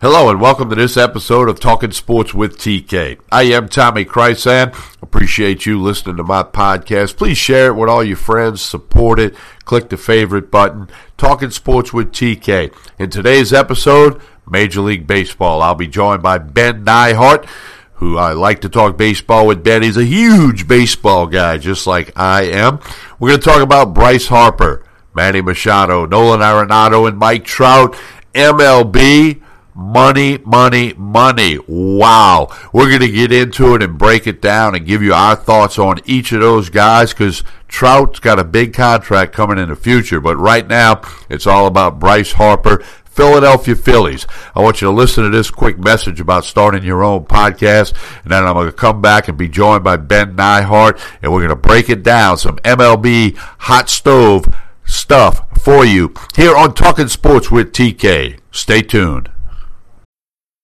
Hello and welcome to this episode of Talking Sports with TK. I am Tommy Chrysan. Appreciate you listening to my podcast. Please share it with all your friends, support it, click the favorite button. Talking Sports with TK. In today's episode, Major League Baseball. I'll be joined by Ben Neihart, who I like to talk baseball with. Ben, he's a huge baseball guy, just like I am. We're going to talk about Bryce Harper, Manny Machado, Nolan Arenado, and Mike Trout, MLB money, money, money. Wow. We're going to get into it and break it down and give you our thoughts on each of those guys because Trout's got a big contract coming in the future. But right now, it's all about Bryce Harper. Philadelphia Phillies. I want you to listen to this quick message about starting your own podcast, and then I'm going to come back and be joined by Ben Neihart, and we're going to break it down, some MLB hot stove stuff for you here on Talking Sports with TK. Stay tuned.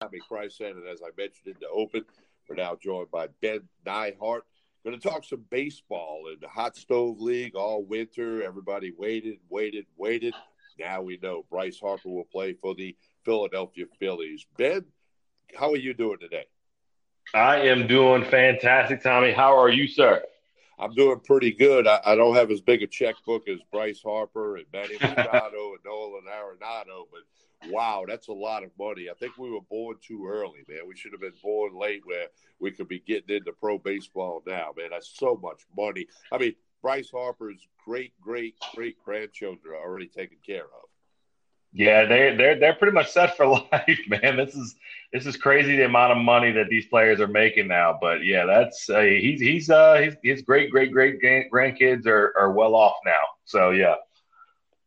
Tommy Chrysan, and as I mentioned in the open, we're now joined by Ben Neihart. Going to talk some baseball in the hot stove league all winter. Everybody waited, waited, waited. Now we know Bryce Harper will play for the Philadelphia Phillies. Ben, how are you doing today? I am doing fantastic, Tommy. How are you, sir? I'm doing pretty good. I, I don't have as big a checkbook as Bryce Harper and Manny Machado and Nolan Arenado, but wow, that's a lot of money. I think we were born too early, man. We should have been born late where we could be getting into pro baseball now, man. That's so much money. I mean, Bryce Harper's great, great, great grandchildren are already taken care of. Yeah, they they're they're pretty much set for life, man. This is this is crazy the amount of money that these players are making now. But yeah, that's uh, he's he's uh his, his great great great grandkids are are well off now. So yeah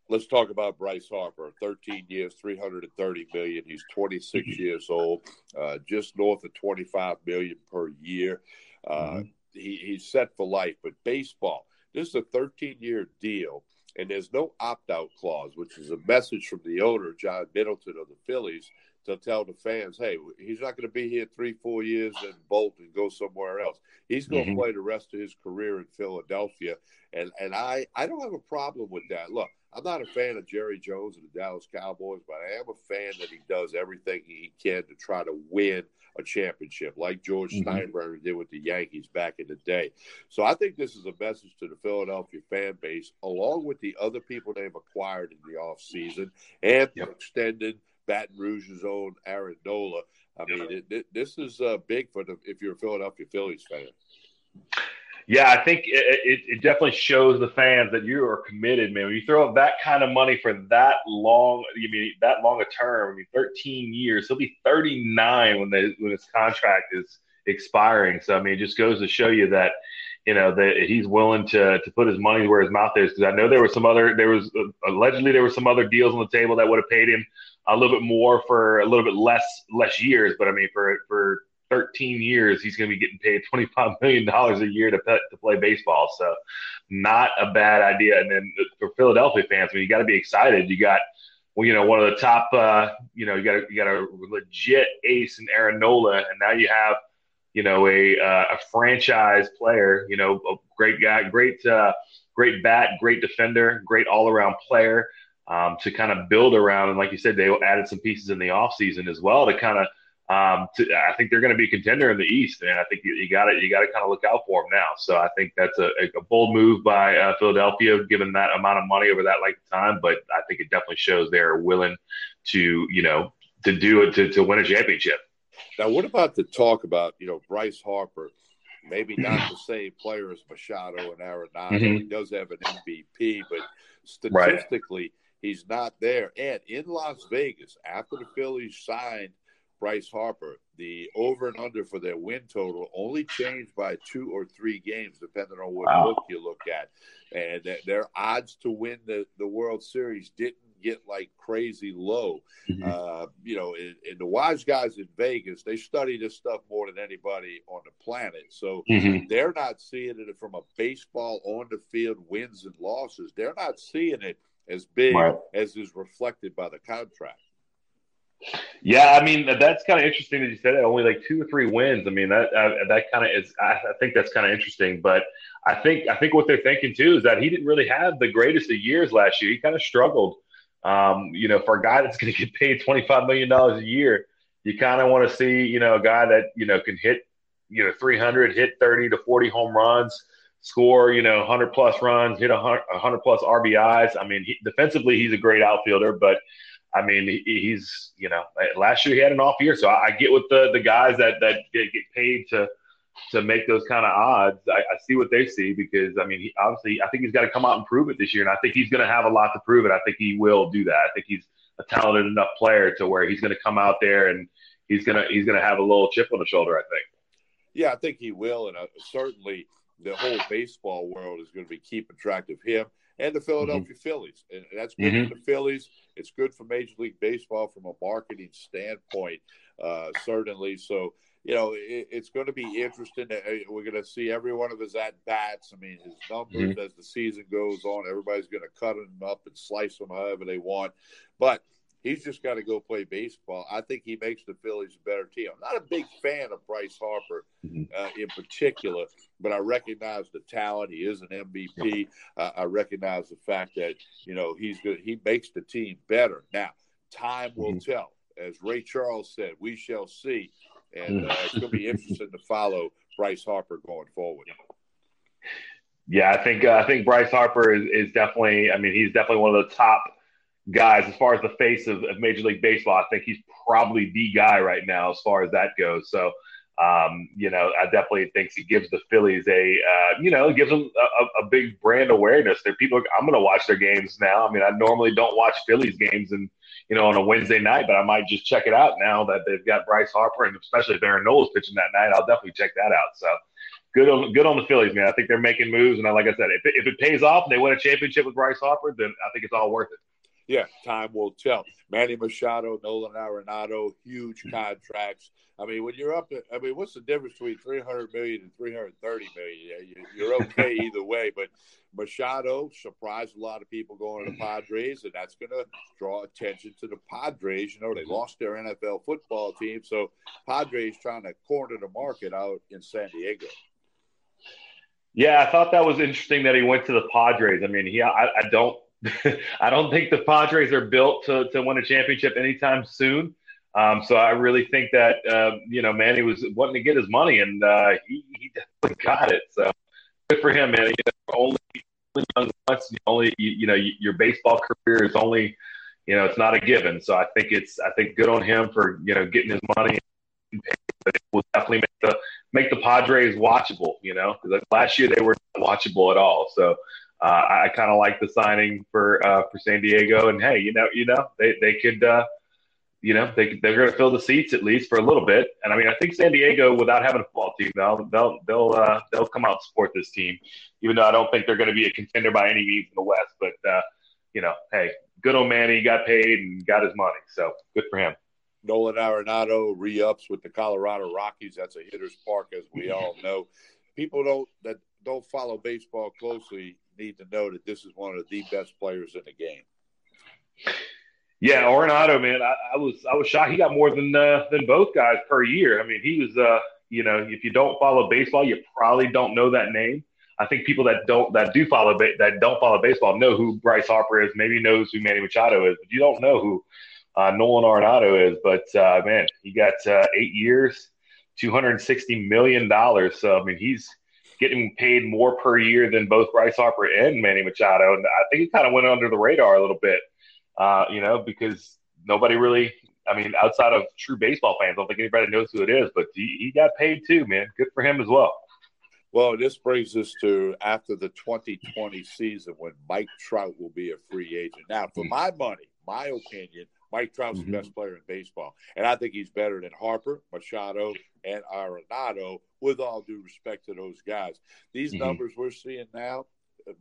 let's talk about Bryce Harper. 13 years, 330 million. He's 26 mm-hmm. years old, uh, just north of 25 million per year. Uh, mm-hmm. he, he's set for life. But baseball, this is a 13 year deal, and there's no opt out clause, which is a message from the owner, John Middleton of the Phillies, to tell the fans, hey, he's not going to be here three, four years and bolt and go somewhere else. He's going mm-hmm. to play the rest of his career in Philadelphia, and and I I don't have a problem with that. Look, I'm not a fan of Jerry Jones and the Dallas Cowboys, but I am a fan that he does everything he can to try to win a championship, like George mm-hmm. Steinbrenner did with the Yankees back in the day. So I think this is a message to the Philadelphia fan base, along with the other people they've acquired in the offseason and yep. extended Baton Rouge's own Aaron Nola. I mean, it, it, this is uh, big for the if you're a Philadelphia Phillies fan. Yeah, I think it, it, it, definitely shows the fans that you are committed, man. When you throw up that kind of money for that long, you mean that long a term, I mean, 13 years, he'll be 39 when the when his contract is expiring. So I mean, it just goes to show you that you know that he's willing to to put his money where his mouth is. Because I know there was some other, there was uh, allegedly there were some other deals on the table that would have paid him a little bit more for a little bit less less years. But I mean, for for 13 years, he's going to be getting paid 25 million dollars a year to to play baseball. So, not a bad idea. And then for Philadelphia fans, I mean, you got to be excited. You got, well, you know, one of the top, uh, you know, you got you got a legit ace in Aaron Nola, and now you have, you know, a uh, a franchise player. You know, a great guy, great uh, great bat, great defender, great all around player. Um, to kind of build around, and like you said, they added some pieces in the offseason as well to kind of um, to, I think they're going to be a contender in the East, and I think you got to you got to kind of look out for them now. So I think that's a, a bold move by uh, Philadelphia, given that amount of money over that length of time. But I think it definitely shows they're willing to you know to do it to, to win a championship. Now, what about the talk about you know Bryce Harper? Maybe not the same player as Machado and Arenado. Mm-hmm. He does have an MVP, but statistically, right. he's not there. And in Las Vegas, after the Phillies signed Bryce Harper, the over and under for their win total only changed by two or three games, depending on what wow. book you look at. And their odds to win the, the World Series didn't get like crazy low. Mm-hmm. Uh, you know, and, and, the wise guys in Vegas, they study this stuff more than anybody on the planet. So mm-hmm. they're not seeing it from a baseball on the field wins and losses. They're not seeing it as big right. as is reflected by the contract. Yeah, I mean that's kind of interesting that you said that only like two or three wins. I mean that uh, that kind of is. I, I think that's kind of interesting, but I think I think what they're thinking too is that he didn't really have the greatest of years last year. He kind of struggled. Um, you know, for a guy that's going to get paid twenty five million dollars a year, you kind of want to see you know a guy that you know can hit you know three hundred, hit thirty to forty home runs, score you know hundred plus runs, hit hundred plus RBIs. I mean, he, defensively he's a great outfielder, but I mean, he, he's you know last year he had an off year, so I, I, get with the the guys that that get, get paid to to make those kind of odds. I, I, see what they see because I mean, he, obviously, I think he's got to come out and prove it this year, and I think he's going to have a lot to prove it. I think he will do that. I think he's a talented enough player to where he's going to come out there and he's gonna he's gonna have a little chip on the shoulder. I think. Yeah, I think he will, and uh, certainly the whole baseball world is going to be keeping track of him and the Philadelphia mm-hmm. Phillies. And that's good mm-hmm. for the Phillies. It's good for Major League Baseball from a marketing standpoint, uh, certainly. So, you know, it, it's going to be interesting. Uh, we're going to see every one of his at bats. I mean, his numbers mm-hmm. as the season goes on, everybody's going to cut him up and slice him however they want. But He's just got to go play baseball. I think he makes the Phillies a better team. I'm not a big fan of Bryce Harper mm-hmm. uh, in particular, but I recognize the talent. He is an MVP. Uh, I recognize the fact that you know he's good. He makes the team better. Now, time will mm-hmm. tell. As Ray Charles said, we shall see, and uh, it's going to be interesting to follow Bryce Harper going forward. Yeah, I think uh, I think Bryce Harper is, is definitely. I mean, he's definitely one of the top guys as far as the face of, of, Major League Baseball. I think he's probably the guy right now as far as that goes. So, um, you know, I definitely think he gives the Phillies a, uh, you know, gives them a, a, big brand awareness. There, people, are, I'm going to watch their games now. I mean, I normally don't watch Phillies games and you know on a Wednesday night, but I might just check it out now that they've got Bryce Harper and especially if Aaron Nola pitching that night. I'll definitely check that out. So. Good on, good on the Phillies, man. I think they're making moves, and like I said, if it, if it pays off and they win a championship with Bryce Harper, then I think it's all worth it yeah, time will tell. Manny Machado, Nolan Arenado, huge hmm. contracts. I mean, when you're up, at, I mean, what's the difference between 300 million and 330 million? You're okay either way, but Machado surprised a lot of people going to the Padres, and that's going to draw attention to the Padres. You know, they mm-hmm. lost their NFL football team, so Padres trying to corner the market out in San Diego. Yeah, I thought that was interesting that he went to the Padres. I mean, he, I, I don't I don't think the Padres are built to, to win a championship anytime soon. Um, so I really think that uh, you know Manny was wanting to get his money, and uh, he, he definitely got it. So good for him, man. You know, only once, only you, you know your baseball career is only you know it's not a given. So I think it's I think good on him for you know getting his money. But it will definitely make the make the Padres watchable. You know, because last year they were not watchable at all. So uh, I kind of like the signing for uh, for San Diego. And hey, you know, you know, they they could, uh, you know, they they're going to fill the seats at least for a little bit. And I mean, I think San Diego, without having a football team, they'll they'll they'll uh, they'll come out and support this team, even though I don't think they're going to be a contender by any means in the West. But uh, you know, hey, good old Manny got paid and got his money, so good for him. Nolan Arenado re-ups with the Colorado Rockies. That's a hitter's park, as we all know. People don't that don't follow baseball closely need to know that this is one of the best players in the game. Yeah, Arenado, man, I, I was I was shocked. He got more than uh, than both guys per year. I mean, he was, uh, you know, if you don't follow baseball, you probably don't know that name. I think people that don't that do follow that don't follow baseball know who Bryce Harper is, maybe knows who Manny Machado is, but you don't know who uh, Nolan Arenado is. But uh, man, he got uh, eight years, two hundred sixty million dollars. So I mean, he's getting paid more per year than both Bryce Harper and Manny Machado. And I think he kind of went under the radar a little bit, uh, you know, because nobody really, I mean, outside of true baseball fans, I don't think anybody knows who it is, but he, he got paid too, man. Good for him as well. Well, this brings us to after the 2020 season when Mike Trout will be a free agent. Now, for mm-hmm. my money, my opinion, Mike Trout's mm-hmm. the best player in baseball. And I think he's better than Harper, Machado, and Arenado, with all due respect to those guys. These mm-hmm. numbers we're seeing now,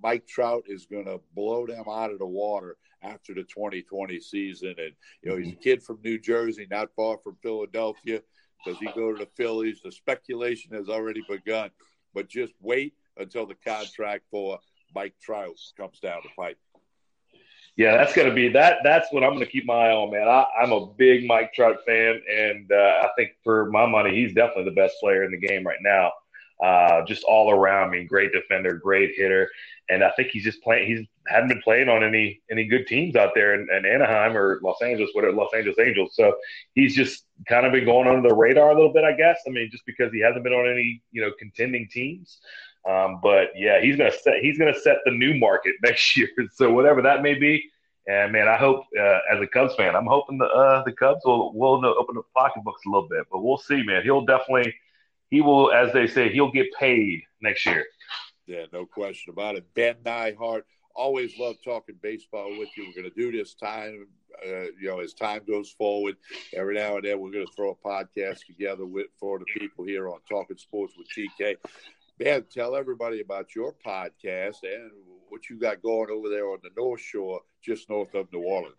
Mike Trout is going to blow them out of the water after the 2020 season. And, you know, he's a mm-hmm. kid from New Jersey, not far from Philadelphia. Does he go to the Phillies? The speculation has already begun. But just wait until the contract for Mike Trout comes down the pipe. Yeah, that's going to be that. That's what I'm going to keep my eye on, man. I, am a big Mike Trout fan, and uh, I think for my money, he's definitely the best player in the game right now. Uh, just all around. I mean, great defender, great hitter, and I think he's just playing. He's hadn't been playing on any any good teams out there in, in Anaheim or Los Angeles, whatever Los Angeles Angels. So he's just kind of been going under the radar a little bit, I guess. I mean, just because he hasn't been on any you know contending teams. Um, but yeah, he's gonna set he's gonna set the new market next year. So whatever that may be. And man, I hope uh, as a Cubs fan, I'm hoping the uh, the Cubs will will open the pocketbooks a little bit. But we'll see, man. He'll definitely he will, as they say, he'll get paid next year. Yeah, no question about it. Ben Neihart, always love talking baseball with you. We're going to do this time, uh, you know, as time goes forward. Every now and then, we're going to throw a podcast together with for the people here on Talking Sports with TK. Ben, tell everybody about your podcast and what you got going over there on the North Shore, just north of New Orleans.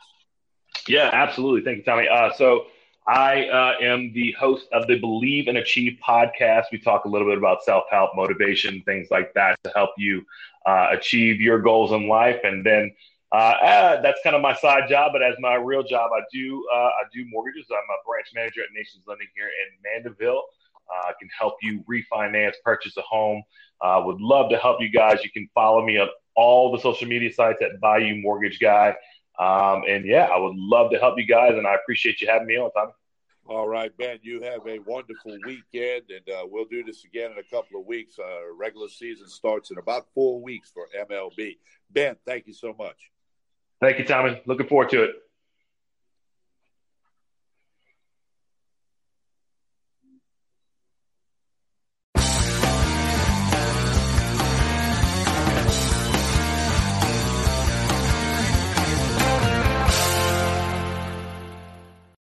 Yeah, absolutely. Thank you, Tommy. Uh, so I uh, am the host of the Believe and Achieve podcast. We talk a little bit about self help, motivation, things like that to help you uh, achieve your goals in life. And then uh, uh that's kind of my side job, but as my real job, I do uh, I do mortgages. I'm a branch manager at Nations Lending here in Mandeville. Uh, I can help you refinance, purchase a home. I would love to help you guys. You can follow me on all the social media sites at Bayou Mortgage Guy. Um, and yeah, I would love to help you guys, and I appreciate you having me on, Tommy. All right, Ben, you have a wonderful weekend, and uh, we'll do this again in a couple of weeks. Uh, regular season starts in about four weeks for MLB. Ben, thank you so much. Thank you, Tommy. Looking forward to it.